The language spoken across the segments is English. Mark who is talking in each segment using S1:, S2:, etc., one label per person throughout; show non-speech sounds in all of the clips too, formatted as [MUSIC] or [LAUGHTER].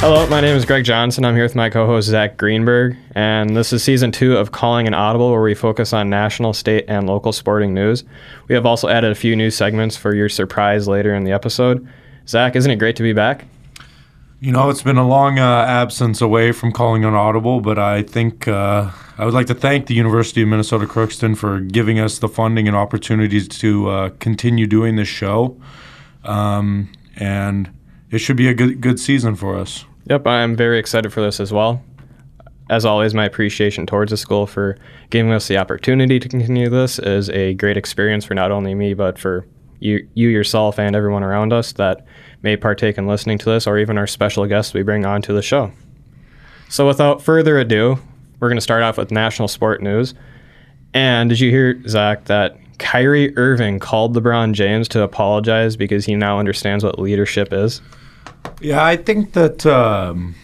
S1: Hello, my name is Greg Johnson. I'm here with my co host, Zach Greenberg, and this is season two of Calling an Audible, where we focus on national, state, and local sporting news. We have also added a few new segments for your surprise later in the episode. Zach, isn't it great to be back?
S2: You know, it's been a long uh, absence away from calling an audible, but I think uh, I would like to thank the University of Minnesota Crookston for giving us the funding and opportunities to uh, continue doing this show. Um, and it should be a good good season for us.
S1: Yep, I'm very excited for this as well. As always, my appreciation towards the school for giving us the opportunity to continue this is a great experience for not only me, but for you, you yourself and everyone around us that may partake in listening to this, or even our special guests we bring onto the show. So, without further ado, we're going to start off with national sport news. And did you hear, Zach, that Kyrie Irving called LeBron James to apologize because he now understands what leadership is?
S2: Yeah, I think that um,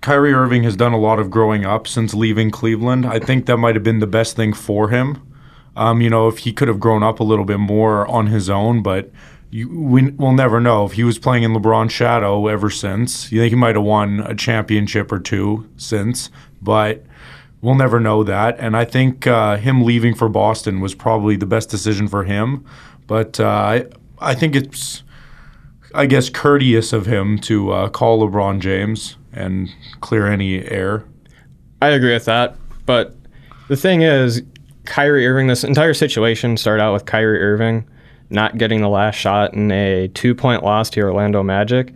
S2: Kyrie Irving has done a lot of growing up since leaving Cleveland. I think that might have been the best thing for him. Um, you know, if he could have grown up a little bit more on his own, but you, we, will never know. If he was playing in LeBron's shadow ever since, you think he might have won a championship or two since, but we'll never know that. And I think uh, him leaving for Boston was probably the best decision for him. But uh, I, I think it's, I guess, courteous of him to uh, call LeBron James and clear any air.
S1: I agree with that. But the thing is, Kyrie Irving, this entire situation started out with Kyrie Irving not getting the last shot in a two point loss to Orlando Magic.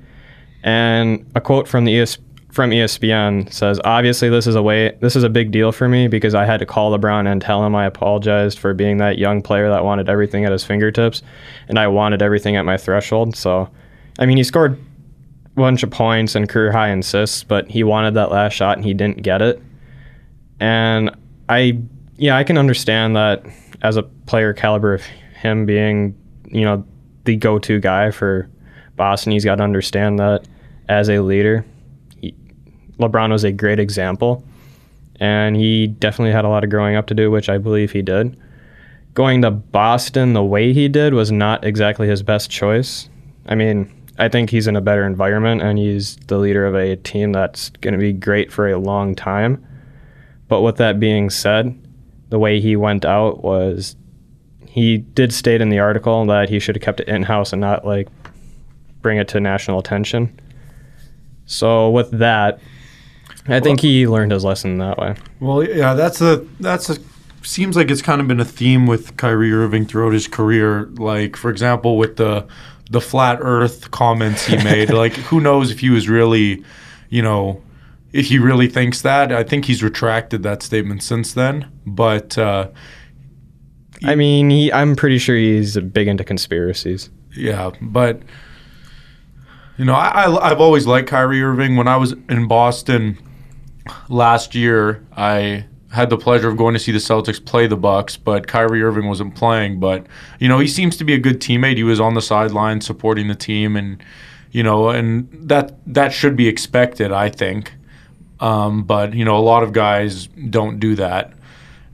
S1: And a quote from the from ESPN says, "Obviously, this is a way. This is a big deal for me because I had to call LeBron and tell him I apologized for being that young player that wanted everything at his fingertips, and I wanted everything at my threshold. So, I mean, he scored a bunch of points and career high assists, but he wanted that last shot and he didn't get it. And I, yeah, I can understand that as a player caliber of him being you know, the go-to guy for Boston. He's got to understand that as a leader, he, LeBron was a great example, and he definitely had a lot of growing up to do, which I believe he did. Going to Boston the way he did was not exactly his best choice. I mean, I think he's in a better environment and he's the leader of a team that's going to be great for a long time. But with that being said, the way he went out was he did state in the article that he should have kept it in house and not like bring it to national attention. So with that, I think he learned his lesson that way.
S2: Well, yeah, that's a that's a seems like it's kind of been a theme with Kyrie Irving throughout his career. Like, for example, with the the flat Earth comments he made. [LAUGHS] like, who knows if he was really, you know, if he really thinks that. I think he's retracted that statement since then. But uh,
S1: I mean, he, I'm pretty sure he's big into conspiracies.
S2: Yeah, but you know, I, I have always liked Kyrie Irving. When I was in Boston last year, I had the pleasure of going to see the Celtics play the Bucks, but Kyrie Irving wasn't playing. But you know, he seems to be a good teammate. He was on the sideline supporting the team, and you know, and that that should be expected, I think. Um, but you know, a lot of guys don't do that,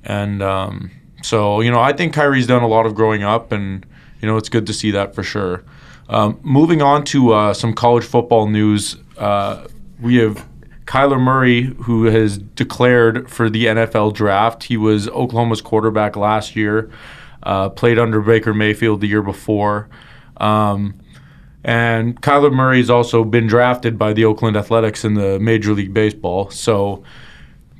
S2: and um, so, you know, I think Kyrie's done a lot of growing up, and, you know, it's good to see that for sure. Um, moving on to uh, some college football news, uh, we have Kyler Murray, who has declared for the NFL draft. He was Oklahoma's quarterback last year, uh, played under Baker Mayfield the year before. Um, and Kyler Murray has also been drafted by the Oakland Athletics in the Major League Baseball. So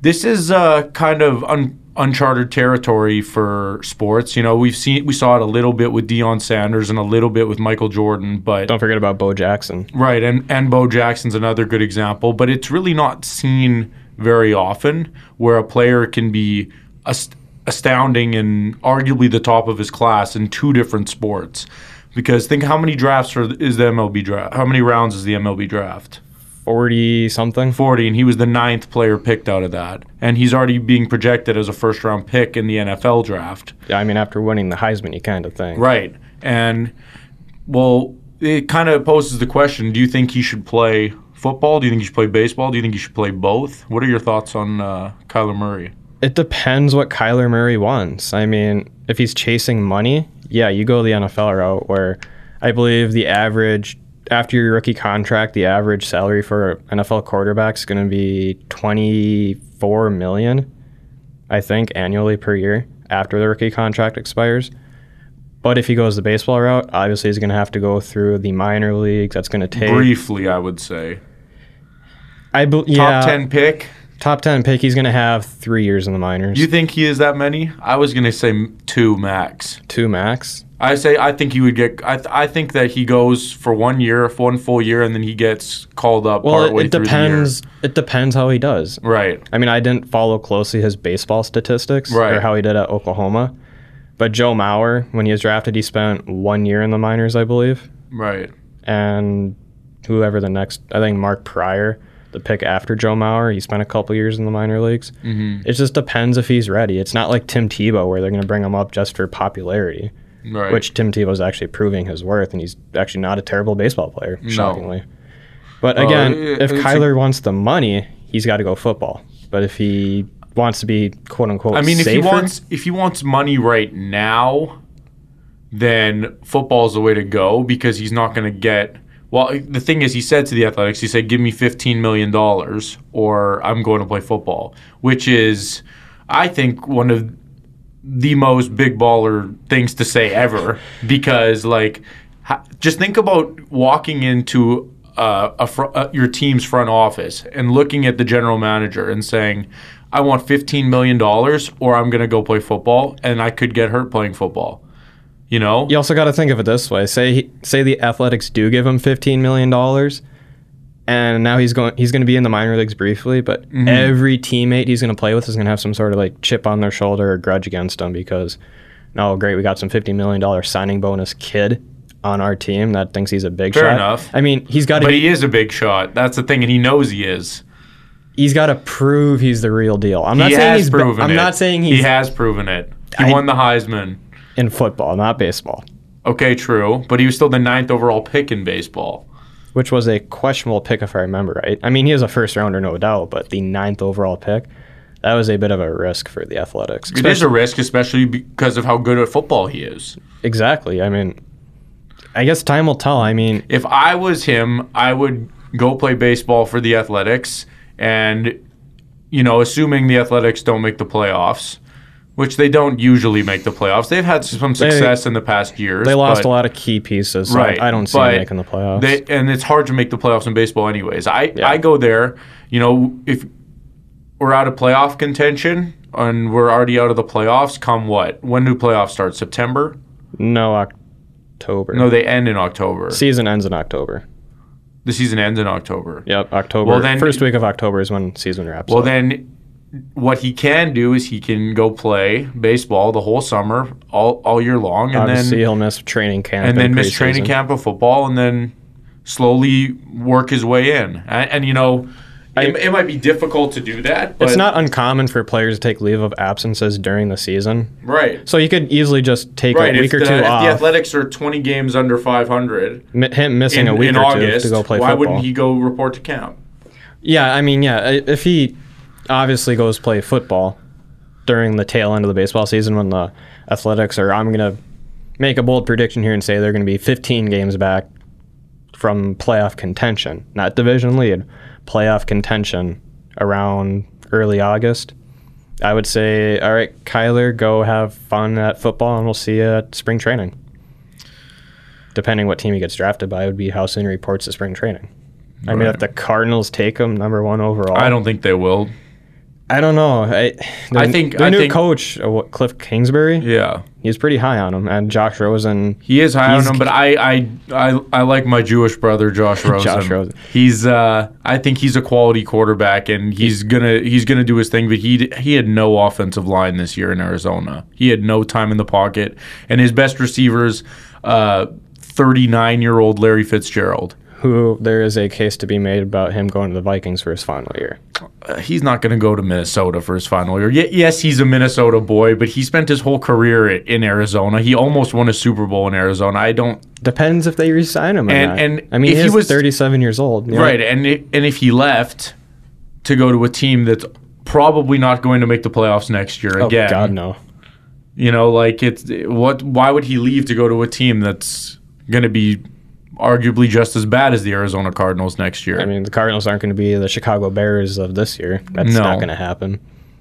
S2: this is uh, kind of un- uncharted territory for sports. You know, we've seen we saw it a little bit with Deion Sanders and a little bit with Michael Jordan, but
S1: don't forget about Bo Jackson.
S2: Right, and and Bo Jackson's another good example, but it's really not seen very often where a player can be ast- astounding and arguably the top of his class in two different sports. Because think how many drafts are, is the MLB draft? How many rounds is the MLB draft?
S1: 40 something.
S2: 40, and he was the ninth player picked out of that. And he's already being projected as a first round pick in the NFL draft.
S1: Yeah, I mean, after winning the Heisman, you kind of thing.
S2: Right. And, well, it kind of poses the question do you think he should play football? Do you think he should play baseball? Do you think he should play both? What are your thoughts on uh, Kyler Murray?
S1: It depends what Kyler Murray wants. I mean, if he's chasing money, yeah, you go the NFL route where I believe the average after your rookie contract, the average salary for NFL quarterback is going to be 24 million, I think, annually per year after the rookie contract expires. But if he goes the baseball route, obviously he's going to have to go through the minor leagues. That's going to take
S2: Briefly, I would say.
S1: I be,
S2: Top
S1: yeah,
S2: 10 pick.
S1: top 10 pick. He's going to have three years in the minors.
S2: You think he is that many? I was going to say two max.
S1: Two max.
S2: I say I think he would get. I, th- I think that he goes for one year, for one full year, and then he gets called up
S1: Well,
S2: partway
S1: it, it depends. It depends how he does.
S2: Right.
S1: I mean, I didn't follow closely his baseball statistics or how he did at Oklahoma. But Joe Mauer, when he was drafted, he spent one year in the minors, I believe.
S2: Right.
S1: And whoever the next, I think Mark Prior, the pick after Joe Mauer, he spent a couple years in the minor leagues.
S2: Mm-hmm.
S1: It just depends if he's ready. It's not like Tim Tebow where they're going to bring him up just for popularity,
S2: Right.
S1: which Tim Tebow's actually proving his worth, and he's actually not a terrible baseball player, shockingly. But
S2: Oh,
S1: again,
S2: it-
S1: if
S2: it's a-
S1: Kyler wants the money, he's got to go football. But if he wants to be quote unquote,
S2: I mean, if he wants if he wants money right now, then football is the way to go because he's not going to get. Well, the thing is, he said to the Athletics, he said, "Give me fifteen million dollars, or I'm going to play football," which is, I think, one of the most big baller things to say ever. Because, like, just think about walking into uh, fr- uh, your team's front office and looking at the general manager and saying, "I want fifteen million dollars, or I'm going to go play football, and I could get hurt playing football." You know,
S1: you also got to think of it this way: say say the Athletics do give him fifteen million dollars, and now he's going he's going to be in the minor leagues briefly, but
S2: Mm-hmm.
S1: every teammate he's going to play with is going to have some sort of like chip on their shoulder or grudge against him because, oh great, we got some fifty million dollar signing bonus kid on our team that thinks he's a big
S2: Fair
S1: shot.
S2: enough.
S1: I mean, he's got to
S2: but he is a big shot. That's the thing, and he knows he is.
S1: he's got to prove he's the real deal. I'm not
S2: he
S1: saying
S2: has
S1: he's. be-
S2: proven
S1: I'm
S2: it.
S1: not saying he's
S2: he has proven it. He
S1: I-
S2: won the Heisman.
S1: in football, not baseball,
S2: Okay, true, but he was still the ninth overall pick in baseball.
S1: Which was a questionable pick if I remember right. I mean, he was a first rounder, no doubt, but the ninth overall pick, that was a bit of a risk for the Athletics.
S2: It is a risk, especially because of how good at football he is.
S1: exactly. I mean, I guess time will tell. I mean,
S2: If I was him, I would go play baseball for the Athletics, and you know, assuming the Athletics don't make the playoffs, which they don't usually make the playoffs. They've had some success in the past years.
S1: they lost
S2: but-
S1: a lot of key pieces, so
S2: right.
S1: I don't see them making the playoffs.
S2: They, and it's hard to make the playoffs in baseball, anyways. I
S1: Yeah.
S2: I go there. You know, if we're out of playoff contention and we're already out of the playoffs, come what? When do playoffs start? September?
S1: no October.
S2: No, they end in October.
S1: season ends in October.
S2: The season ends in October.
S1: Yep, October.
S2: Well, then-
S1: first week of October is when season wraps.
S2: Well,
S1: up.
S2: then, what he can do is he can go play baseball the whole summer, all, all year long, and
S1: obviously
S2: then
S1: he'll miss training camp
S2: and then miss training camp of football, and then slowly work his way in. And, and you know, it, it might be difficult to do that. But
S1: It's not uncommon for players to take leave of absences during the season.
S2: right.
S1: So you could easily just take
S2: Right.
S1: a
S2: If
S1: week
S2: the,
S1: or two
S2: if the. Athletics are 20 games under 500
S1: mi- him missing
S2: in,
S1: a week
S2: in
S1: or
S2: August,
S1: two to go play football,
S2: why
S1: football.
S2: wouldn't he go report to camp?
S1: Yeah, I mean, yeah, if he obviously goes play football during the tail end of the baseball season when the Athletics are, I'm going to make a bold prediction here and say they're going to be 15 games back from playoff contention, not division lead, playoff contention around early August. I would say, all right, Kyler, go have fun at football, and we'll see you at spring training. Depending what team he gets drafted by, would be how soon he reports to spring training. I mean, if the Cardinals take him number one overall,
S2: I don't think they will.
S1: I don't know. I,
S2: I think-
S1: the
S2: I
S1: new
S2: think-
S1: coach, uh, what, Cliff Kingsbury,
S2: Yeah.
S1: he's pretty high on him, and Josh Rosen.
S2: He is high on him, but I, I, I, I like my Jewish brother Josh [LAUGHS] Rosen.
S1: Josh Rosen.
S2: He's, uh, I think he's a quality quarterback, and he's gonna, he's gonna do his thing. But he, he had no offensive line this year in Arizona. He had no time in the pocket, and his best receivers, uh, 39 year old Larry Fitzgerald.
S1: Who there is a case to be made about him going to the Vikings for his final year.
S2: Uh, he's not going to go to Minnesota for his final year. Ye- yes, he's a Minnesota boy, but he spent his whole career in Arizona. He almost won a Super Bowl in Arizona. I don't
S1: Depends if they resign him or
S2: And-
S1: not.
S2: and
S1: I mean,
S2: if he was-
S1: 37 years old. you know?
S2: Right, and i and if he left to go to a team that's probably not going to make the playoffs next year
S1: Oh
S2: again,
S1: God, no.
S2: you know, like it's what? Why would he leave to go to a team that's going to be arguably just as bad as the Arizona Cardinals next year.
S1: I mean, the Cardinals aren't going to be the Chicago Bears of this year. That's
S2: No.
S1: not going to happen.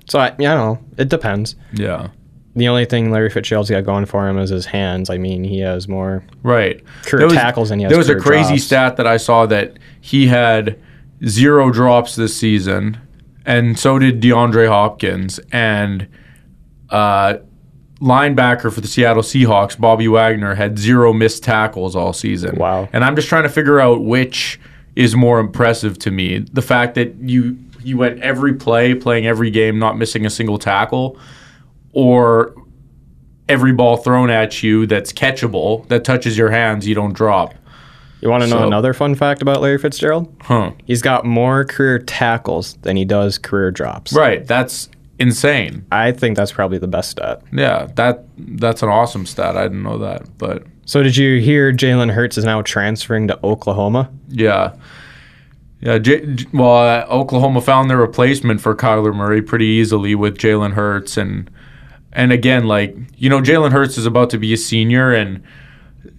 S1: So I, yeah, I don't know. It depends.
S2: yeah.
S1: The only thing Larry Fitzgerald's got going for him is his hands. I mean, he has more
S2: Right.
S1: career
S2: was-
S1: tackles than he has
S2: There was a crazy
S1: drops.
S2: stat that I saw that he had zero drops this season, and so did DeAndre Hopkins. And uh, linebacker for the Seattle Seahawks, Bobby Wagner, had zero missed tackles all season.
S1: Wow.
S2: And I'm just trying to figure out which is more impressive to me: the fact that you you went every play, playing every game, not missing a single tackle, or every ball thrown at you that's catchable, that touches your hands, you don't drop.
S1: You want to know
S2: So-
S1: another fun fact about Larry Fitzgerald?
S2: Huh.
S1: He's got more career tackles than he does career drops.
S2: Right. That's insane.
S1: I think that's probably the best stat.
S2: Yeah, that that's an awesome stat. I didn't know that, but
S1: So did you hear Jalen Hurts is now transferring to Oklahoma?
S2: yeah. Yeah, J- well, uh, Oklahoma found their replacement for Kyler Murray pretty easily with Jalen Hurts, and and again, like you know, Jalen Hurts is about to be a senior, and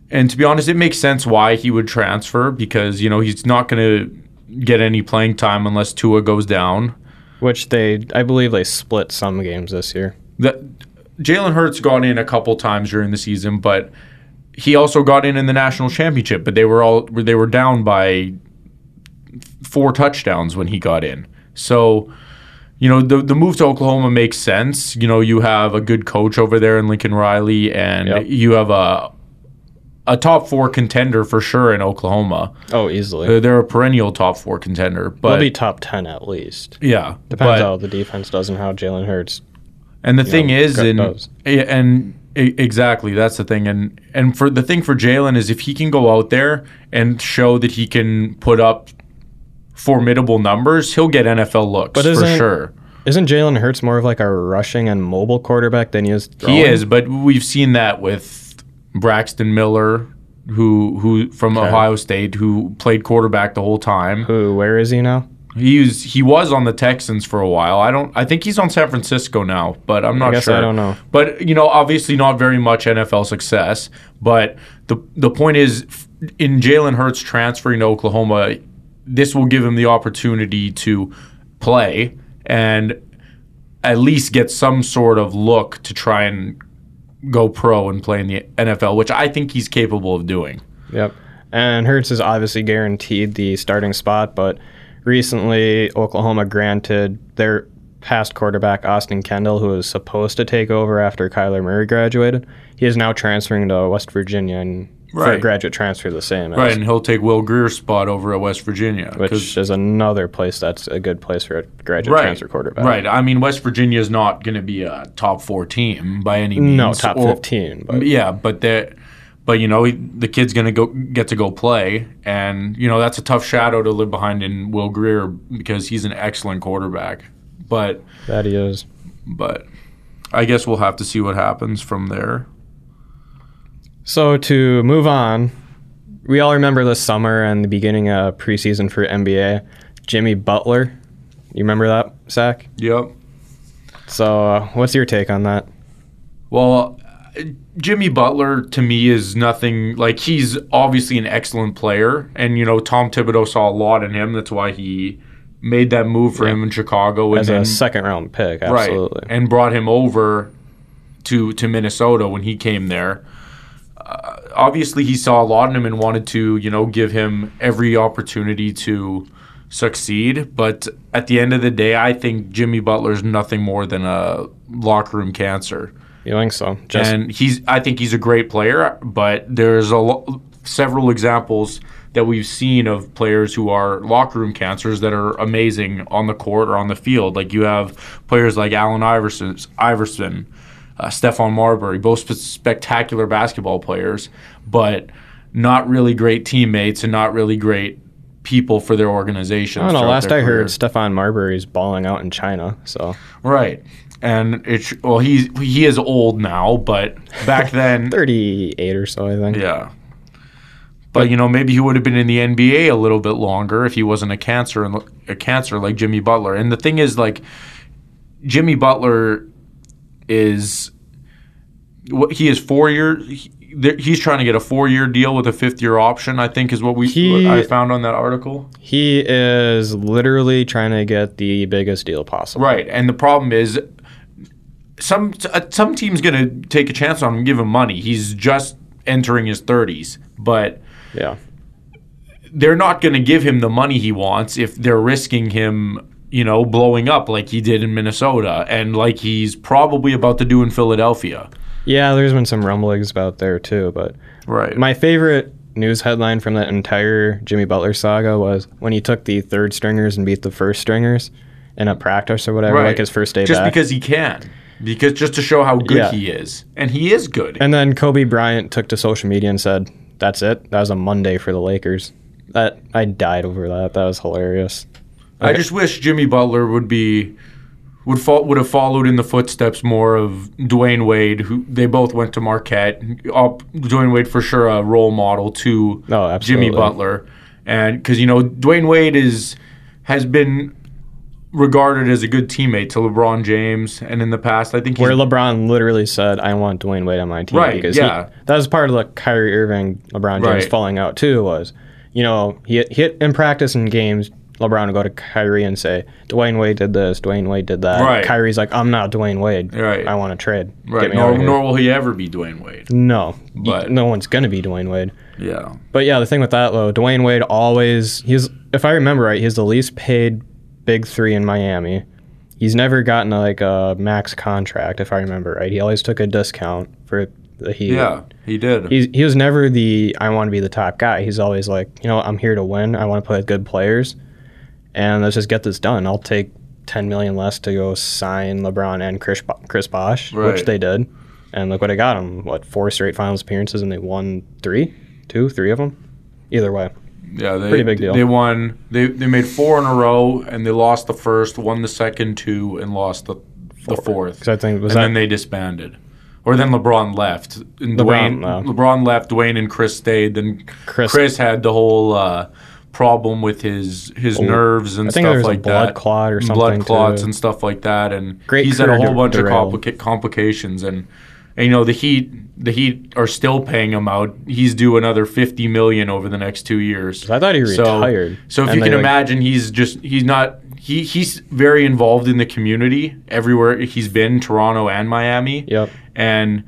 S2: and to be honest, it makes sense why he would transfer because you know he's not going to get any playing time unless Tua goes down.
S1: Which they, I believe, they split some games this year.
S2: that Jalen Hurts got in a couple times during the season, but he also got in in the national championship. But they were all they were down by four touchdowns when he got in. So, you know, the the move to Oklahoma makes sense. You know, you have a good coach over there in Lincoln Riley, and
S1: Yep.
S2: you have a a top four contender for sure in Oklahoma.
S1: Oh, easily.
S2: They're, they're a perennial top four contender, but They'll
S1: be top ten at least.
S2: yeah,
S1: Depends
S2: but-
S1: how the defense does and how Jalen Hurts.
S2: And the thing
S1: know,
S2: is, and
S1: does.
S2: and exactly that's the thing, and and for the thing for Jalen is if he can go out there and show that he can put up formidable numbers, he'll get NFL looks
S1: But
S2: for sure.
S1: Isn't Jalen Hurts more of like a rushing and mobile quarterback than he is?
S2: He is, but we've seen that with Braxton Miller, who who from
S1: Okay.
S2: Ohio State, who played quarterback the whole time.
S1: Who? Where is he now?
S2: He was he was on the Texans for a while. I don't. I think he's on San Francisco now, but I'm not
S1: guess
S2: sure.
S1: I don't know.
S2: But you know, obviously not very much NFL success. But the the point is, in Jalen Hurts transferring to Oklahoma, this will give him the opportunity to play and at least get some sort of look to try and go pro and play in the NFL, which I think he's capable of doing.
S1: Yep. And Hurts is obviously guaranteed the starting spot, but recently Oklahoma granted their past quarterback Austin Kendall, who was supposed to take over after Kyler Murray graduated. He is now transferring to West Virginia and for a
S2: Right.
S1: graduate transfer the same. as-
S2: Right, and he'll take Will Grier's spot over at West Virginia. 'cause-
S1: Which is another place that's a good place for a graduate
S2: right.
S1: transfer quarterback.
S2: Right. I mean, West Virginia is not going to be a top four team by any means.
S1: No, top
S2: or-
S1: 15. But
S2: Yeah, but they but you know he- the kid's going to go get to go play, and you know that's a tough shadow to live behind in Will Grier because he's an excellent quarterback. But
S1: that he is.
S2: but I guess we'll have to see what happens from there.
S1: So to move on, we all remember this summer and the beginning of preseason for NBA. Jimmy Butler, you remember that, Zach?
S2: Yep.
S1: So uh, what's your take on that?
S2: Well, uh, Jimmy Butler to me is nothing like he's obviously an excellent player, and you know Tom Thibodeau saw a lot in him. That's why he made that move for
S1: Yeah.
S2: him in Chicago,
S1: As
S2: then
S1: a second round pick, absolutely.
S2: right, and brought him over to to Minnesota when he came there. Obviously, he saw a lot in him and wanted to you know give him every opportunity to succeed. But at the end of the day, I think Jimmy Butler's nothing more than a locker room cancer
S1: You think so? Just
S2: and he's I think he's a great player, but there's a lo- several examples that we've seen of players who are locker room cancers that are amazing on the court or on the field. Like you have players like Allen Iverson, Iverson, uh, Stephon Marbury, both sp- spectacular basketball players, but not really great teammates and not really great people for their organizations.
S1: I don't know. Last I heard,
S2: career.
S1: Stephon Marbury's balling out in China. So
S2: right. And it's well, he's he is old now, but back [LAUGHS] then
S1: 38 or so, I think.
S2: Yeah. But you know, maybe he would have been in the NBA a little bit longer if he wasn't a cancer and a cancer like Jimmy Butler. And the thing is, like Jimmy Butler is what he is four years. he's trying to get a four-year deal with a fifth-year option. I think is what we
S1: He-
S2: what I found on that article.
S1: He is literally trying to get the biggest deal possible.
S2: Right, and the problem is, some uh, some team's gonna take a chance on him, give him money. He's just entering his thirties, but
S1: Yeah.
S2: they're not gonna give him the money he wants if they're risking him. You know, blowing up like he did in Minnesota, and like he's probably about to do in Philadelphia.
S1: Yeah, there's been some rumblings about there too, but
S2: Right.
S1: my favorite news headline from that entire Jimmy Butler saga was when he took the third stringers and beat the first stringers in a practice or whatever, like his first day
S2: just
S1: back.
S2: because he can, because just to show how good
S1: Yeah.
S2: he is, and he is good.
S1: and then Kobe Bryant took to social media and said, "That's it. That was a Monday for the Lakers." That I died over that. That was hilarious.
S2: I just wish Jimmy Butler would be would fo- would have followed in the footsteps more of Dwyane Wade, who they both went to Marquette. Up Dwyane Wade for sure a role model to
S1: Oh.
S2: Jimmy Butler, and because you know Dwyane Wade is has been regarded as a good teammate to LeBron James, and in the past I think
S1: Where LeBron literally said, "I want Dwyane Wade on my team,"
S2: Right,
S1: because
S2: yeah.
S1: he, that was part of the Kyrie Irving, LeBron James
S2: Right.
S1: falling out too. Was you know he he in practice and games, LeBron would go to Kyrie and say, "Dwyane Wade did this, Dwyane Wade did that."
S2: Right.
S1: Kyrie's like, "I'm not Dwyane Wade.
S2: Right.
S1: I want to trade.
S2: right. Nor,
S1: out of here."
S2: nor will he ever be Dwyane Wade.
S1: no,
S2: But-
S1: no one's gonna be Dwyane Wade.
S2: Yeah,
S1: But yeah, the thing with that though, Dwyane Wade always he's if I remember right, he's the least paid big three in Miami. He's never gotten like a max contract, if I remember right. He always took a discount for the Heat.
S2: yeah, he did.
S1: He's, he was never the I want to be the top guy. He's always like, you know, I'm here to win. I want to play with good players, and let's just get this done. I'll take 10 million less to go sign LeBron and Chris Chris Bosh,
S2: Right.
S1: which they did, and look what I got them. What four straight Finals appearances, and they won three, two, three of them. Either way,
S2: Yeah, they,
S1: Pretty big deal.
S2: They won. They they made four in a row, and they lost the first, won the second two, and lost the the fourth.
S1: I think was
S2: and
S1: that
S2: then they disbanded. Or then LeBron left. And
S1: LeBron,
S2: Dwyane,
S1: no.
S2: LeBron left. Dwyane and Chris stayed. Then
S1: Chris-
S2: Chris, had the whole uh, problem with his his oh, nerves and stuff like
S1: blood
S2: that.
S1: clot or something,
S2: Blood clots
S1: too.
S2: and stuff like that. And
S1: Great
S2: he's had a whole bunch
S1: derailed.
S2: of complica- complications. And, and you know the Heat the Heat are still paying him out. He's due another fifty million over the next two years.
S1: I thought he
S2: So-
S1: retired.
S2: So, if
S1: And
S2: you can
S1: like-
S2: imagine, he's just he's not he he's very involved in the community everywhere he's been, Toronto and Miami.
S1: Yep.
S2: And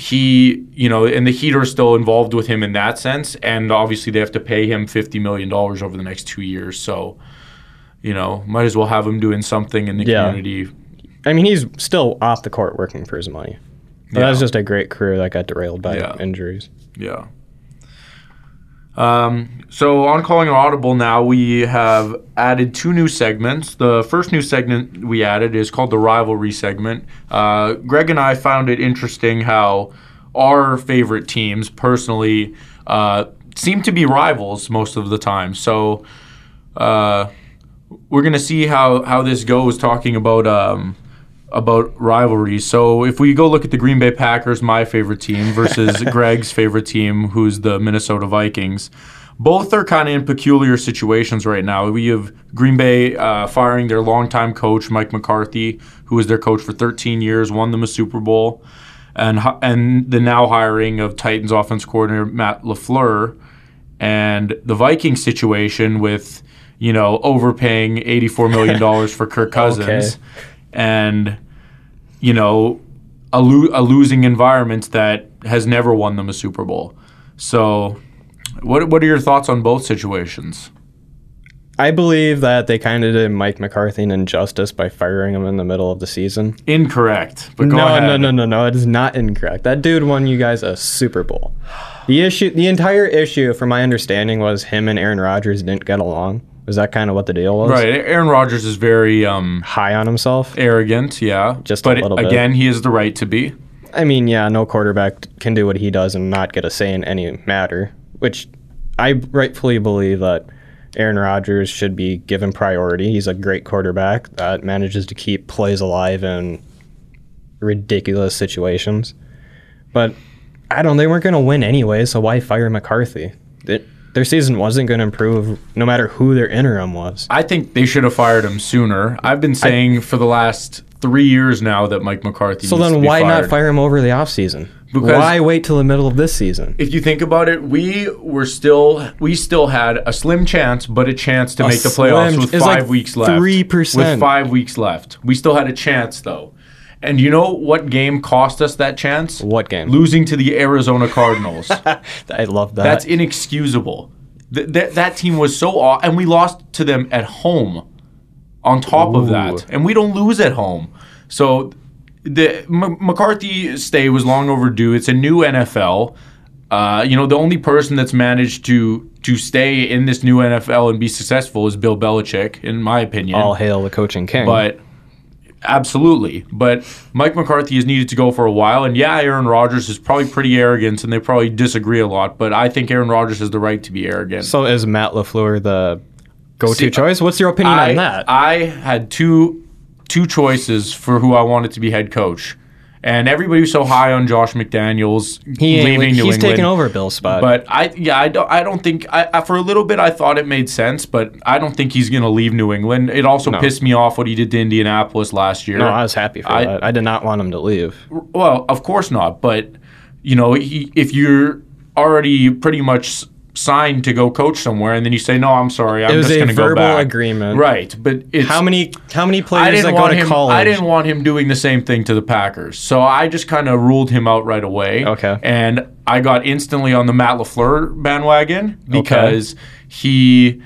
S2: he, you know, and the Heat are still involved with him in that sense, and obviously they have to pay him fifty million dollars over the next two years. So, you know, might as well have him doing something in the
S1: Yeah.
S2: community.
S1: I mean, he's still off the court working for his money. But
S2: Yeah.
S1: that was just a great career that got derailed by
S2: Yeah.
S1: injuries.
S2: Yeah. Um, so on calling audible now, we have added two new segments. The first new segment we added is called the rivalry segment. Uh, Greg and I found it interesting how our favorite teams, personally, uh, seem to be rivals most of the time. So uh, we're gonna see how how this goes. Talking about um, about rivalries. So if we go look at the Green Bay Packers, my favorite team, versus [LAUGHS] Greg's favorite team, who's the Minnesota Vikings. Both are kind of in peculiar situations right now. We have Green Bay uh, firing their longtime coach, Mike McCarthy, who was their coach for 13 years, won them a Super Bowl, and and the now hiring of Titans offense coordinator Matt LaFleur, and the Viking situation with you know overpaying 84 million dollars for Kirk [LAUGHS] Cousins
S1: Okay.
S2: And you know a, lo- a losing environment that has never won them a Super Bowl. So, what what are your thoughts on both situations?
S1: I believe that they kind of did Mike McCarthy an injustice by firing him in the middle of the season.
S2: Incorrect. But go
S1: no,
S2: ahead.
S1: no, no, no, no. It is not incorrect. That dude won you guys a Super Bowl. The issue, the entire issue, from my understanding, was him and Aaron Rodgers didn't get along. Was that kind of what the deal was?
S2: Right. Aaron Rodgers is very um,
S1: High on himself.
S2: arrogant. Yeah.
S1: Just a
S2: but
S1: little bit.
S2: again, he has the right to be.
S1: I mean, yeah, no quarterback can do what he does and not get a say in any matter, which I rightfully believe that Aaron Rodgers should be given priority. He's a great quarterback that manages to keep plays alive in ridiculous situations. But I don't they weren't going to win anyway, so why fire McCarthy? It, their season wasn't going to improve no matter who their interim was.
S2: I think they should have fired him sooner. I've been saying for the last three years now that Mike McCarthy.
S1: So
S2: needs to
S1: then why
S2: fired.
S1: not fire him over the offseason?
S2: Because-
S1: why wait till the middle of this season?
S2: If you think about it, we were still we still had a slim chance, but a chance to
S1: A
S2: make the playoffs
S1: slim-
S2: with five
S1: like
S2: weeks left.
S1: 3%.
S2: With five weeks left, we still had a chance though. And you know what game cost us that chance?
S1: What game?
S2: Losing to the Arizona Cardinals. [LAUGHS]
S1: I love that.
S2: That's inexcusable. Th- th- that team was so aw- and we lost to them at home. On top of that, and we don't lose at home, so the M- McCarthy stay was long overdue. It's a new NFL. Uh, you know, the only person that's managed to to stay in this new NFL and be successful is Bill Belichick, in my opinion.
S1: all hail the coaching king.
S2: But absolutely, but Mike McCarthy has needed to go for a while, and yeah, Aaron Rodgers is probably pretty arrogant, and they probably disagree a lot. But I think Aaron Rodgers has the right to be arrogant.
S1: so is Matt Lafleur the go-to choice? What's your opinion
S2: I,
S1: on that?
S2: I had two two choices for who I wanted to be head coach, and everybody was so high on Josh McDaniels
S1: he
S2: leaving New
S1: he's
S2: England.
S1: taking over Bill's spot.
S2: But I, yeah, I don't, I don't think. I, I, for a little bit, I thought it made sense, but I don't think he's going to leave New England. It also
S1: No.
S2: pissed me off what he did to Indianapolis last year.
S1: no, I was happy for
S2: I-
S1: that. I did not want him to leave.
S2: Well, of course not. But you know, he, if you're already pretty much signed to go coach somewhere, and then you say, "No, I'm sorry, I'm
S1: It was
S2: just going to go back."
S1: verbal
S2: back,"
S1: agreement.
S2: right? But it's
S1: How many how many players that go
S2: want
S1: to
S2: him.
S1: college?
S2: I didn't want him doing the same thing to the Packers, so I just kind of ruled him out right away.
S1: Okay.
S2: and I got instantly on the Matt Lafleur bandwagon because he.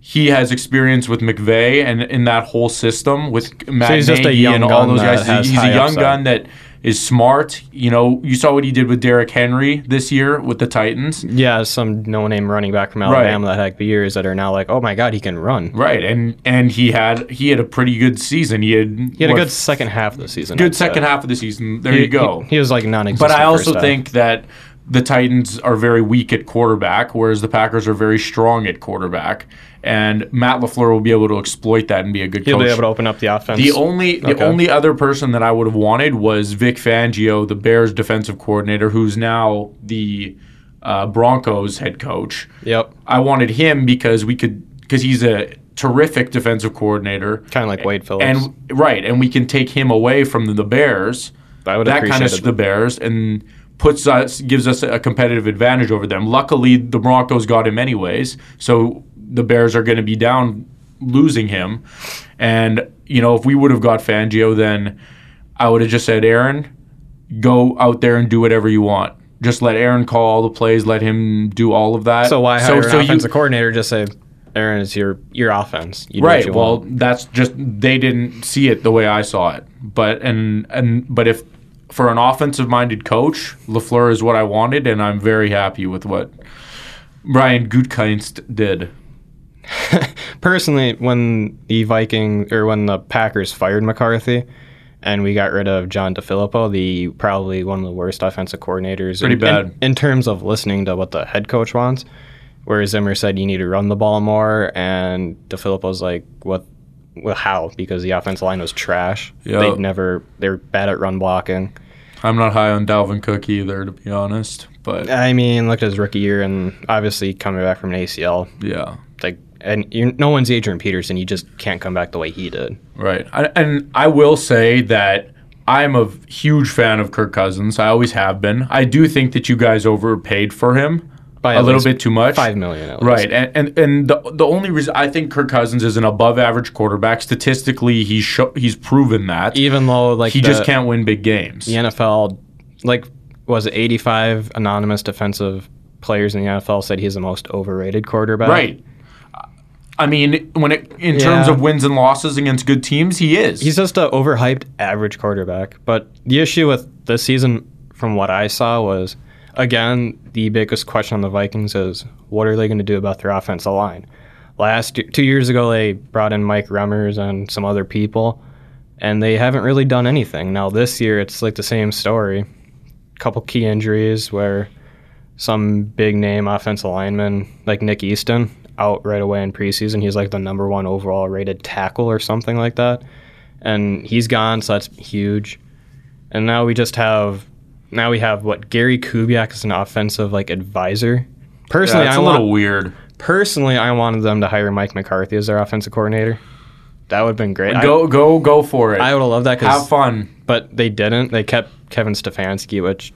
S2: He has experience with McVay and in that whole system with Matt
S1: he's just a
S2: Nagy and all those guys. He's a young
S1: upside.
S2: gun that is smart. You know, you saw what he did with Derrick Henry this year with the Titans.
S1: Yeah, some no-name running back from Alabama that had the years that are now like, oh my god, he can run.
S2: Right, and and he had he had a pretty good season. He had
S1: He had a good second half of the season.
S2: good
S1: I'd say.
S2: second half of the season. There
S1: He-
S2: you go.
S1: He, he was like non-existent.
S2: But I also think that the Titans are very weak at quarterback, whereas the Packers are very strong at quarterback. And Matt Lafleur will be able to exploit that and be a good
S1: he'll
S2: coach.
S1: be able to open up the offense.
S2: the only the
S1: Okay.
S2: only other person that I would have wanted was Vic Fangio, the Bears defensive coordinator, who's now the uh, Broncos head coach.
S1: Yep,
S2: I wanted him because we could because he's a terrific defensive coordinator.
S1: kind of like Wade Phillips.
S2: And right, and we can take him away from the, the Bears
S1: I would
S2: that kind of the Bears and puts us gives us a competitive advantage over them. Luckily, the Broncos got him anyways, so the Bears are going to be down losing him. And you know, if we would have got Fangio, then I would have just said, Aaron, go out there and do whatever you want. Just let Aaron call all the plays. Let him do all of that.
S1: So why hire
S2: so
S1: an
S2: you-
S1: offensive coordinator? Just say, Aaron is your your offense. You
S2: right well
S1: want.
S2: that's just they didn't see it the way i saw it but and and but if for an offensive minded coach lafleur is what i wanted and i'm very happy with what brian gutekunst did [LAUGHS]
S1: personally, when the Viking or when the Packers fired McCarthy, and we got rid of John DeFilippo, the probably one of the worst offensive coordinators.
S2: Pretty
S1: in,
S2: bad.
S1: in, in terms of listening to what the head coach wants. Whereas Zimmer said you need to run the ball more, and DeFilippo's like, what? Well, how? Because the offensive line was trash.
S2: Yeah.
S1: They'd never. They're bad at run blocking.
S2: i'm not high on dalvin cook either to be honest but
S1: I mean, look at his rookie year, and obviously coming back from an ACL,
S2: yeah
S1: and you no one's Adrian Peterson. You just can't come back the way he did.
S2: Right. I, and I will say that I'm a huge fan of Kirk Cousins. I always have been. I do think that you guys overpaid for him
S1: By
S2: a little bit too much.
S1: Five million, at least.
S2: Right. And, and and the the only reason I think Kirk Cousins is an above average quarterback statistically he's he's proven that.
S1: Even though like
S2: he
S1: the,
S2: just can't win big games.
S1: The NFL, like, was it 85 anonymous defensive players in the NFL said he's the most overrated quarterback.
S2: Right. I mean, when it in terms of wins and losses against good teams, he is.
S1: He's just an overhyped average quarterback. But the issue with this season, from what I saw, was again the biggest question on the Vikings is what are they going to do about their offensive line? Last year, two years ago, they brought in Mike Remmers and some other people, and they haven't really done anything. Now this year, it's like the same story. A couple key injuries where some big name offensive lineman like Nick Easton out right away in preseason. He's like the number one overall rated tackle or something like that. And he's gone, so that's huge. And now we just have now we have what Gary Kubiak is an offensive like advisor Personally,
S2: Yeah,
S1: I
S2: a
S1: want,
S2: little weird.
S1: personally I wanted them to hire Mike McCarthy as their offensive coordinator. That would have been great.
S2: Go go go for it.
S1: I, I would have loved that
S2: Have fun.
S1: but they didn't. They kept Kevin Stefanski, which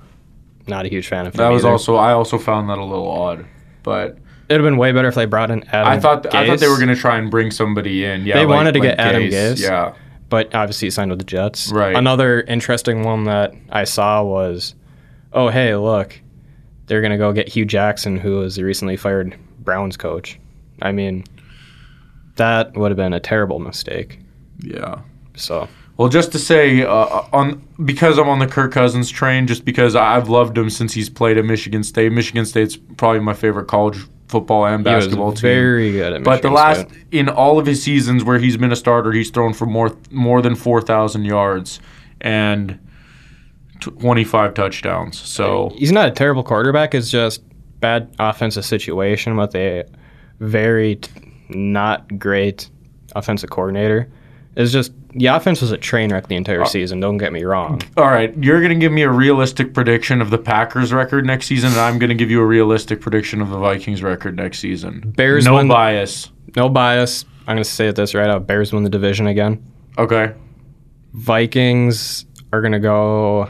S1: not a huge fan of.
S2: That was
S1: either.
S2: also I also found that a little odd, but
S1: It'd have been way better if they brought in Adam.
S2: I thought I thought they were going to try and bring somebody in. Yeah,
S1: They
S2: like-
S1: wanted to
S2: like
S1: get Adam Gase.
S2: Yeah,
S1: but obviously he signed with the Jets.
S2: Right.
S1: Another interesting one that I saw was, oh hey, look, they're gonna go get Hue Jackson, who was the recently fired Browns coach. I mean, that would have been a terrible mistake.
S2: yeah.
S1: So
S2: Well, just to say, uh, on because I'm on the Kirk Cousins train, just because I've loved him since he's played at Michigan State. Michigan State's probably my favorite college football and basketball team.
S1: very good at.
S2: But the last
S1: State.
S2: in all of his seasons where he's been a starter, he's thrown for more more than four thousand yards and twenty five touchdowns. So
S1: he's not a terrible quarterback. It's just bad offensive situation with a very t- not great offensive coordinator. It's just the offense was a train wreck the
S2: Uh,
S1: entire season. Don't get me wrong.
S2: all right, you're gonna give me a realistic prediction of the Packers record next season, and I'm gonna give you a realistic prediction of the Vikings record next season.
S1: Bears
S2: no
S1: win-
S2: bias.
S1: No bias. I'm going to say this right out. Bears win the division again.
S2: Okay.
S1: Vikings are going to go.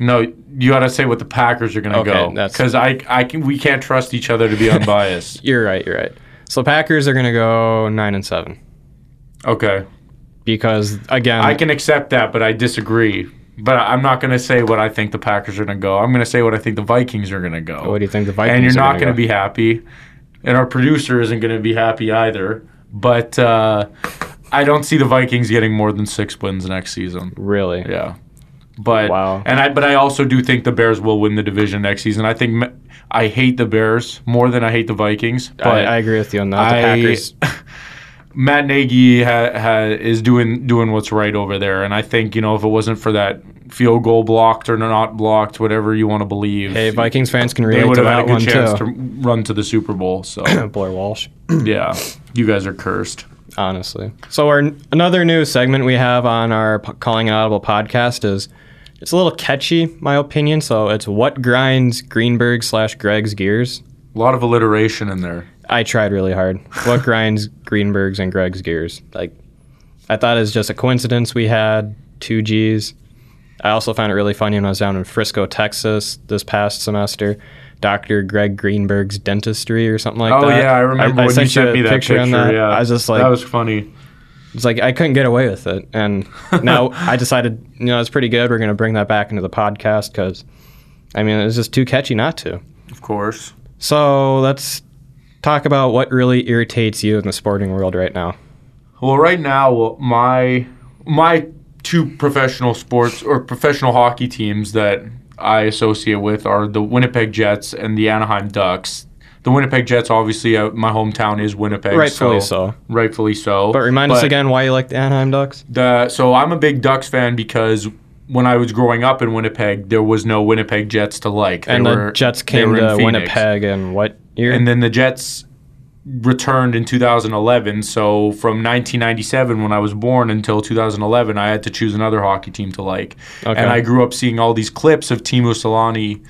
S2: No, you got to say what the Packers are going to
S1: Okay,
S2: go because I, I can, we can't trust each other to be [LAUGHS] unbiased.
S1: You're right. You're right. So Packers are going to go nine and seven
S2: okay,
S1: because again,
S2: I can accept that, but I disagree. But I'm not going to say what I think the Packers are going to go. I'm going to say what I think the Vikings are going to go.
S1: what do you think the Vikings? Are?
S2: And you're not
S1: gonna
S2: be happy, and our producer isn't going to be happy either. But uh, I don't see the Vikings getting more than six wins next season.
S1: really.
S2: Yeah. But
S1: Wow.
S2: and I but I also do think the Bears will win the division next season. I think I hate the Bears more than I hate the Vikings. But
S1: I, I agree with you on that. The
S2: I-
S1: Packers. [LAUGHS]
S2: Matt Nagy ha, ha, is doing doing what's right over there, and I think you know if it wasn't for that field goal blocked or not blocked, whatever you want to believe,
S1: Hey, Vikings fans can
S2: they would have had a good chance
S1: too.
S2: to run to the Super Bowl. So [COUGHS]
S1: Blair Walsh. [COUGHS]
S2: yeah, you guys are cursed.
S1: honestly. So our another new segment we have on our P- Calling An Audible podcast is it's a little catchy, my opinion. So it's what grinds Greenberg slash Greg's gears.
S2: A lot of alliteration in there.
S1: I tried really hard. What [LAUGHS] grinds Greenberg's and Greg's gears? Like, I thought it was just a coincidence we had two G's. I also found it really funny when I was down in Frisco, Texas this past semester. Dr. Greg Greenberg's dentistry or something like
S2: oh
S1: that.
S2: Oh yeah, I remember when you
S1: sent
S2: me that picture.
S1: on that.
S2: Yeah,
S1: I was just like,
S2: that was funny.
S1: it's like I couldn't get away with it, and [LAUGHS] now I decided, you know, it's pretty good. We're gonna bring that back into the podcast because, I mean, it's just too catchy not to.
S2: Of course.
S1: So let's talk about what really irritates you in the sporting world right now.
S2: Well, right now, my my two professional sports or professional hockey teams that I associate with are the Winnipeg Jets and the Anaheim Ducks. The Winnipeg Jets, obviously, uh, my hometown is Winnipeg,
S1: Rightfully so.
S2: Rightfully so.
S1: But remind us again why you like the Anaheim Ducks.
S2: The so I'm a big Ducks fan because when I was growing up in Winnipeg, there was no Winnipeg Jets to like. They
S1: And
S2: were-
S1: the Jets came to. Winnipeg in what year?
S2: And then the Jets returned in 2011. So from 1997, when I was born, until 2011, I had to choose another hockey team to like.
S1: Okay.
S2: And I grew up seeing all these clips of Teemu Selanne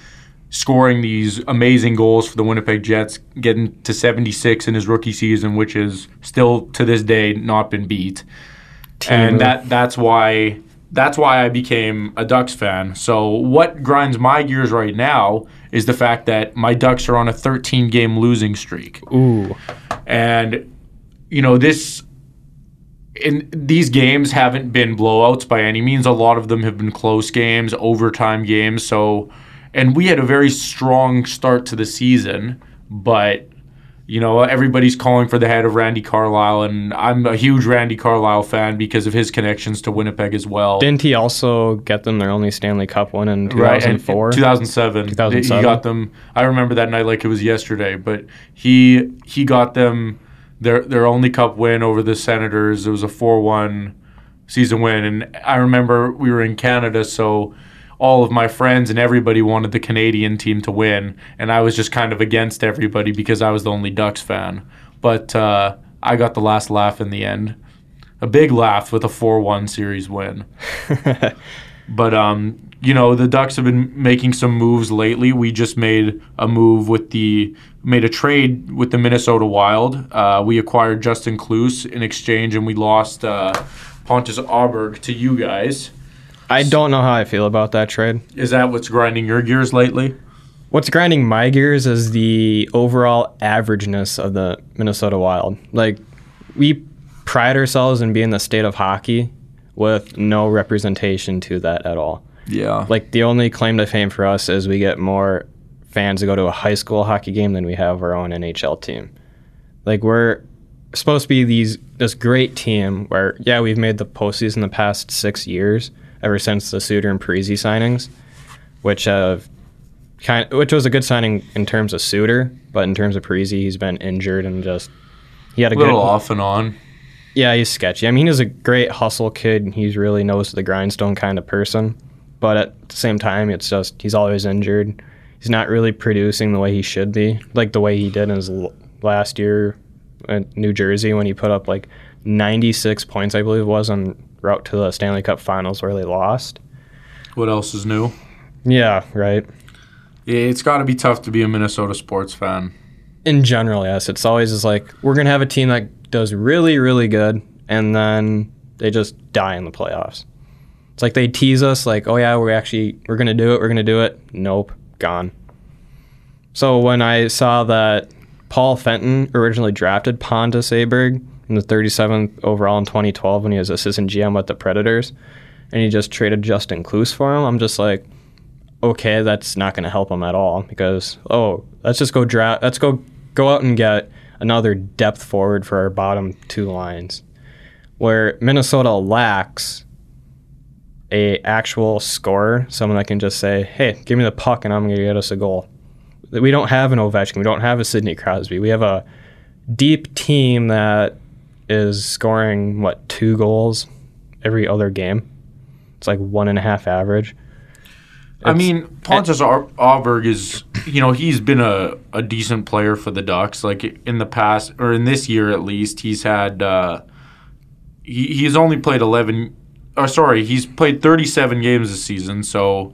S2: scoring these amazing goals for the Winnipeg Jets, getting to 76 in his rookie season, which is still to this day not been beat. And that that's why that's why I became a Ducks fan. So what grinds my gears right now is the fact that my Ducks are on a 13 game losing streak.
S1: Ooh,
S2: And you know, this in these games haven't been blowouts by any means. A lot of them have been close games, overtime games. So and we had a very strong start to the season, but you know, everybody's calling for the head of Randy Carlyle, and I'm a huge Randy Carlyle fan because of his connections to Winnipeg as well.
S1: didn't he also get them their only Stanley Cup win in
S2: Right,
S1: 2004?
S2: 2007.
S1: 2007.
S2: He got them. I remember that night like it was yesterday. But he he got them their their only cup win over the Senators. It was a four one season win, and I remember we were in Canada, so all of my friends and everybody wanted the Canadian team to win, and I was just kind of against everybody because I was the only Ducks fan. But uh, I got the last laugh in the end. a big laugh with a four-one series win. [LAUGHS] but um, you know, the Ducks have been making some moves lately. We just made a move with the made a trade with the Minnesota Wild. Uh, we acquired Justin Kloos in exchange, and we lost uh, Pontus Aberg to you guys.
S1: I don't know how I feel about that trade.
S2: Is that what's grinding your gears lately?
S1: What's grinding my gears is the overall averageness of the Minnesota Wild. Like, we pride ourselves in being the state of hockey with no representation to that at all.
S2: Yeah.
S1: Like, the only claim to fame for us is we get more fans to go to a high school hockey game than we have our own NHL team. Like, we're supposed to be these this great team where, yeah, we've made the postseason the past six years, ever since the Suter and Parise signings, which have kind which was a good signing in terms of Suter, but in terms of Parise, he's been injured and just he had a,
S2: a little
S1: good
S2: off and on.
S1: yeah, he's sketchy. I mean, he's a great hustle kid. And he's really knows the grindstone kind of person, but at the same time, it's just he's always injured. He's not really producing the way he should be, like the way he did in his l- last year at New Jersey when he put up like 96 points, I believe it was, on route to the Stanley Cup Finals where they lost.
S2: What else is new?
S1: Yeah, right.
S2: Yeah, It's got to be tough to be a Minnesota sports fan.
S1: in general, yes, it's always just like we're gonna have a team that does really, really good, and then they just die in the playoffs. It's like they tease us, like, "Oh yeah, we're actually we're gonna do it, we're gonna do it." Nope, gone. So when I saw that Paul Fenton originally drafted Pontus Aberg in the 37th overall in 2012 when he was assistant GM with the Predators, and he just traded Justin Kloos for him, I'm just like, okay, that's not going to help him at all because oh, let's just go draft. Let's go go out and get another depth forward for our bottom two lines, where Minnesota lacks a actual scorer, someone that can just say, hey, give me the puck and I'm going to get us a goal. We don't have an Ovechkin. We don't have a Sidney Crosby. We have a deep team that is scoring what two goals every other game. It's like one and a half average.
S2: I
S1: It's-
S2: mean, Pontus Aberg is, you know, he's been a, a decent player for the Ducks. Like in the past, or in this year at least, he's had, uh, he, he's only played 11, or sorry, he's played 37 games this season. So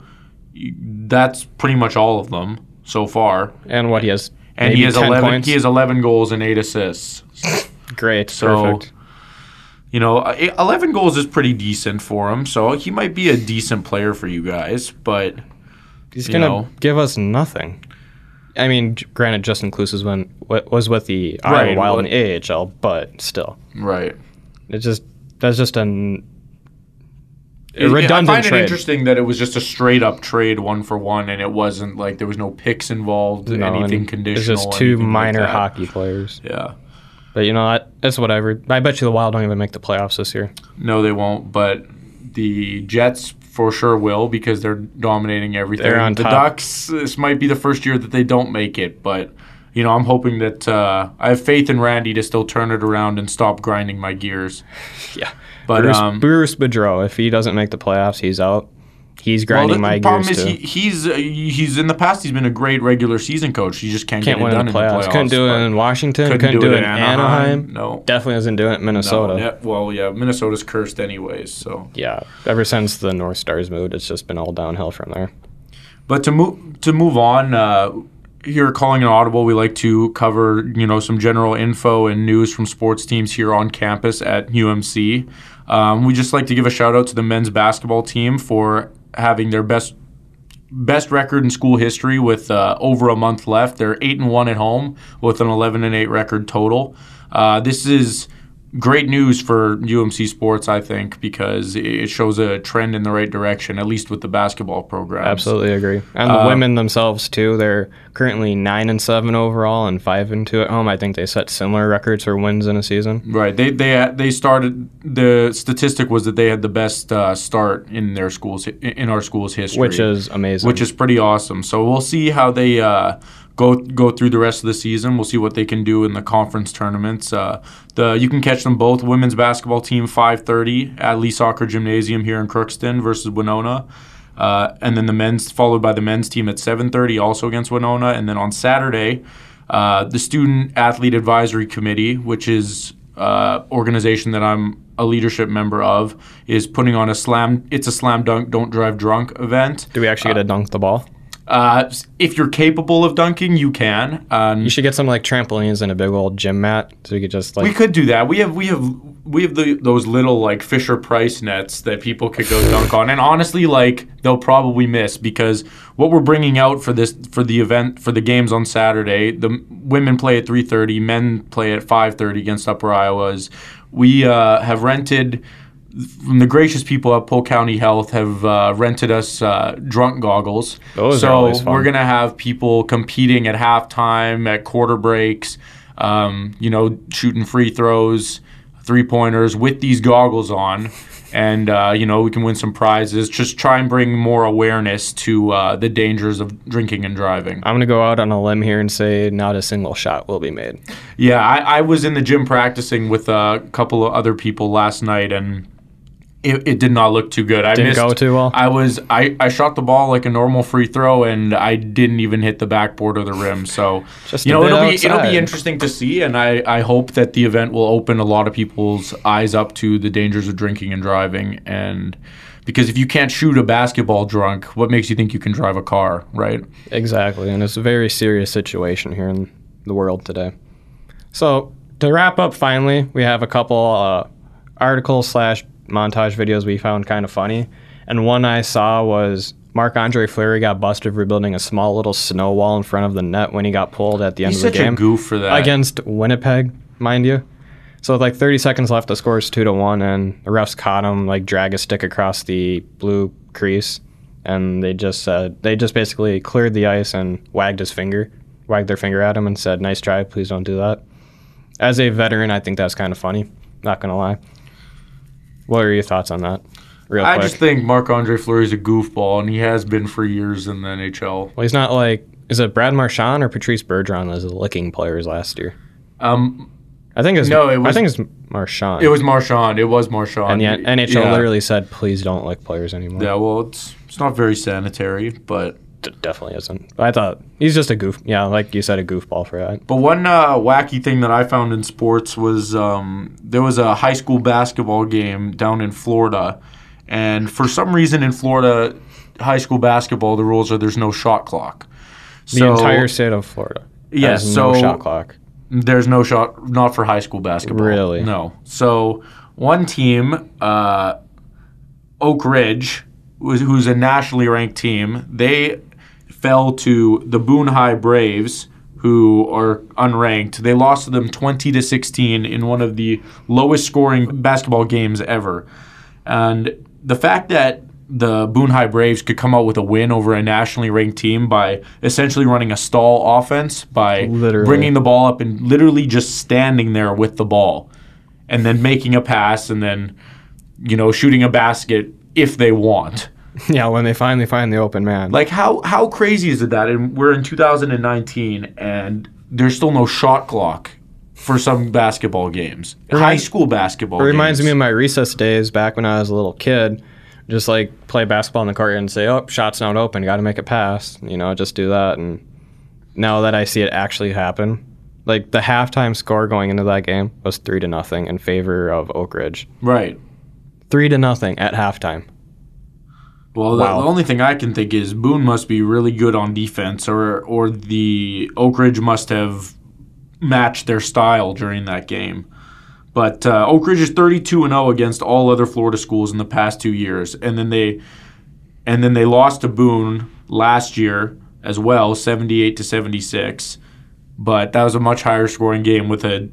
S2: that's pretty much all of them so far.
S1: and what he has
S2: And he has 11,
S1: points.
S2: he has 11 goals and eight assists.
S1: Great
S2: So,
S1: perfect
S2: You know, uh, 11 goals is pretty decent for him. So he might be a decent player for you guys, but
S1: he's
S2: you
S1: gonna give us nothing i mean granted justin Kloos was when was with the
S2: Right,
S1: Iowa Wild
S2: well-
S1: in AHL, but still
S2: right.
S1: it just that's just an a redundant
S2: I find
S1: trade
S2: it interesting that it was just a straight up trade, one for one, and it wasn't like there was no picks involved,
S1: No,
S2: anything
S1: and
S2: conditional.
S1: it's just two
S2: anything like
S1: minor hockey players
S2: Yeah,
S1: but you know what it's whatever i bet you the wild don't even make the playoffs this year
S2: no, they won't. But the Jets for sure will because they're dominating everything.
S1: They're on
S2: the
S1: top.
S2: Ducks. This might be the first year that they don't make it, but. You know, I'm hoping that uh, I have faith in Randy to still turn it around and stop grinding my gears. [LAUGHS]
S1: yeah
S2: But
S1: bruce,
S2: um,
S1: bruce Boudreau, if he doesn't make the playoffs he's out he's grinding well,
S2: the,
S1: my
S2: the problem
S1: gears
S2: is
S1: too
S2: he, he's uh, he's in the past he's been a great regular season coach. He just can't,
S1: can't
S2: get it done
S1: in the playoffs. Couldn't do it in Washington.
S2: Couldn't
S1: Couldn't,
S2: do
S1: do,
S2: it
S1: in Anaheim.
S2: Anaheim. No.
S1: Definitely doesn't do it in Minnesota.
S2: No,
S1: yeah.
S2: yeah, well, yeah, Minnesota's cursed anyways. So, yeah,
S1: Ever since the North Stars moved, it's just been all downhill from there.
S2: but to move to move on, uh, here calling an audible, we like to cover you know some general info and news from sports teams here on campus at UMC. Um, we just like to give a shout out to the men's basketball team for having their best best record in school history with uh, over a month left. They're eight and one at home with an eleven and eight record total. Uh, this is great news for UMC sports, I think, because it shows a trend in the right direction, at least with the basketball program.
S1: Absolutely agree. And the
S2: Uh,
S1: women themselves too. They're currently nine and seven overall and five and two at home. I think they set similar records for wins in a season.
S2: Right. They they they started. The statistic was that they had the best uh, start in their schools in our school's history,
S1: Which is amazing.
S2: which is pretty awesome. So we'll see how they uh, go go through the rest of the season. We'll see what they can do in the conference tournaments. Uh, the you can catch them both. Women's basketball team five thirty at Lysaker Gymnasium here in Crookston versus Winona. Uh, and then the men's followed by the men's team at 7:30 also against Winona and then on Saturday uh, the student athlete advisory committee which is uh, organization that I'm a leadership member of is putting on a slam. It's a slam dunk, don't drive drunk event.
S1: Do we actually get to dunk the ball?
S2: Uh, if you're capable of dunking, you can. Um,
S1: You should get some like trampolines and a big old gym mat so we could just like
S2: we could do that. We have we have we have the, those little like Fisher Price nets that people could go dunk on, and honestly, like they'll probably miss because what we're bringing out for this for the event for the games on Saturday, the women play at three thirty, men play at five thirty against Upper Iowa's. We uh, have rented from the gracious people at Polk County Health have uh, rented us uh, drunk goggles.
S1: Those
S2: so we're gonna have people competing at halftime, at quarter breaks, um, you know, shooting free throws, three pointers with these goggles on. And uh, you know we can win some prizes. Just try and bring more awareness to uh, the dangers of drinking and driving.
S1: I'm gonna go out on a limb here and say not a single shot will be made.
S2: Yeah, I, I was in the gym practicing with a couple of other people last night, and it, it did not look too good. I
S1: Didn't
S2: missed,
S1: go too well?
S2: I was I, I shot the ball like a normal free throw, and I didn't even hit the backboard or the rim. So [LAUGHS]
S1: Just
S2: you know it'll be it'll be interesting to see, and I, I hope that the event will open a lot of people's eyes up to the dangers of drinking and driving, and because if you can't shoot a basketball drunk, what makes you think you can drive a car, right?
S1: Exactly, and it's a very serious situation here in the world today. So to wrap up, finally, we have a couple uh, articles slash montage videos we found kind of funny, and one I saw was Marc Andre Fleury got busted for building a small little snow wall in front of the net when he got pulled at the end
S2: He's
S1: of the
S2: such
S1: game
S2: a goof for that.
S1: against Winnipeg, mind you. So with like 30 seconds left, the score is two to one, and the refs caught him like drag a stick across the blue crease, and they just uh, they just basically cleared the ice and wagged his finger, wagged their finger at him, and said, "Nice try, please don't do that." As a veteran, I think that's kind of funny. Not gonna lie. What are your thoughts on that? Real
S2: I
S1: quick.
S2: just think Marc Andre Fleury is a goofball, and he has been for years in the NHL.
S1: well, he's not like is it Brad Marchand or Patrice Bergeron as licking players last year?
S2: Um,
S1: I think it's
S2: No, it
S1: I
S2: was-
S1: think it's Marchand.
S2: it was Marchand. It was Marchand.
S1: and the NHL
S2: Yeah.
S1: literally said, "Please don't lick players anymore."
S2: Yeah, well, it's it's not very sanitary, but
S1: D- definitely isn't. I thought he's just a goof. Yeah, like you said, a goofball for that.
S2: but one uh, wacky thing that I found in sports was um, there was a high school basketball game down in Florida, and for some reason in Florida, high school basketball the rules are there's no shot clock.
S1: The entire state of Florida.
S2: Yes,
S1: has no shot clock.
S2: There's no shot, not for high school basketball.
S1: Really?
S2: No. So one team, uh, Oak Ridge, who's, who's a nationally ranked team, they fell to the Boone High Braves, who are unranked. They lost to them 20 to 16 in one of the lowest scoring basketball games ever. And the fact that the Boone High Braves could come out with a win over a nationally ranked team by essentially running a stall offense by
S1: Literally.
S2: bringing the ball up and literally just standing there with the ball and then making a pass and then you know shooting a basket if they want. [LAUGHS]
S1: Yeah, when they finally find the open man.
S2: Like how how crazy is it that and we're in 2019 and there's still no shot clock for some basketball games. High school basketball
S1: it reminds
S2: games.
S1: me of my recess days back when I was a little kid. Just like play basketball in the courtyard and say, "Oh, shot's not open. Got to make it pass." You know, just do that. And now that I see it actually happen, like the halftime score going into that game was three to nothing in favor of Oak Ridge.
S2: Right.
S1: Three to nothing at halftime.
S2: Well, the,
S1: Wow.
S2: the only thing I can think is Boone must be really good on defense, or or the Oak Ridge must have matched their style during that game. But uh, Oak Ridge is 32 and 0 against all other Florida schools in the past two years, and then they and then they lost to Boone last year as well, 78 to 76. But that was a much higher scoring game with a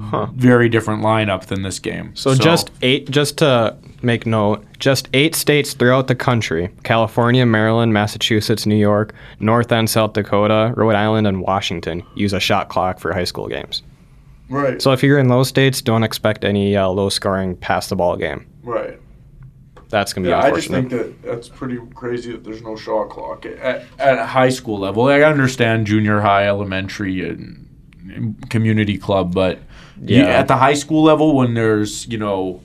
S1: Huh.
S2: very different lineup than this game.
S1: So, just eight, just to make note, just eight states throughout the country California, Maryland, Massachusetts, New York, North and South Dakota, Rhode Island, and Washington use a shot clock for high school games.
S2: right,
S1: So, if you're in those states, don't expect any uh, low scoring pass the ball game.
S2: right.
S1: That's going to be
S2: Yeah, I just think that that's pretty crazy that there's no shot clock at, at a high school level. I understand junior high, elementary, and community club, but you-
S1: Yeah.
S2: at the high school level, when there's you know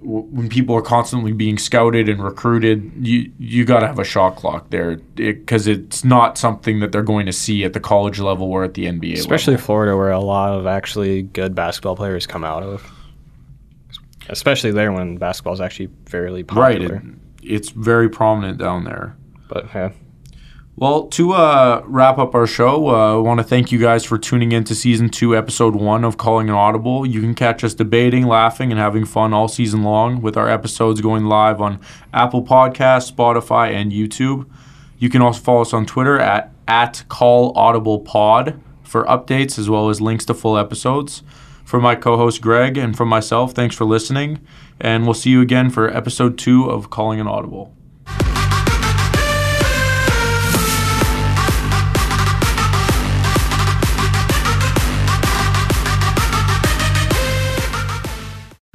S2: w- when people are constantly being scouted and recruited, you you got to have a shot clock there because it's not something that they're going to see at the college level or at the NBA
S1: Especially
S2: level.
S1: Florida, where a lot of actually good basketball players come out of. especially there when basketball is actually fairly
S2: Right.
S1: popular.
S2: It, it's very prominent down there.
S1: But yeah,
S2: Well, to uh, wrap up our show, uh, I want to thank you guys for tuning in to season two, episode one of Calling an Audible. You can catch us debating, laughing, and having fun all season long with our episodes going live on Apple Podcasts, Spotify, and YouTube. You can also follow us on Twitter at, at Call Audible Pod for updates as well as links to full episodes. For my co host Greg and from myself, thanks for listening. And we'll see you again for episode two of Calling an Audible.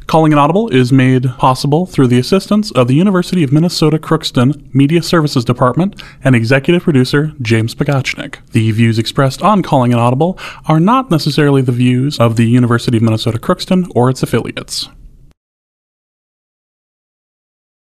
S3: Calling an Audible is made possible through the assistance of the University of Minnesota Crookston Media Services Department and executive producer James Pagachnik. The views expressed on Calling an Audible are not necessarily the views of the University of Minnesota Crookston or its affiliates.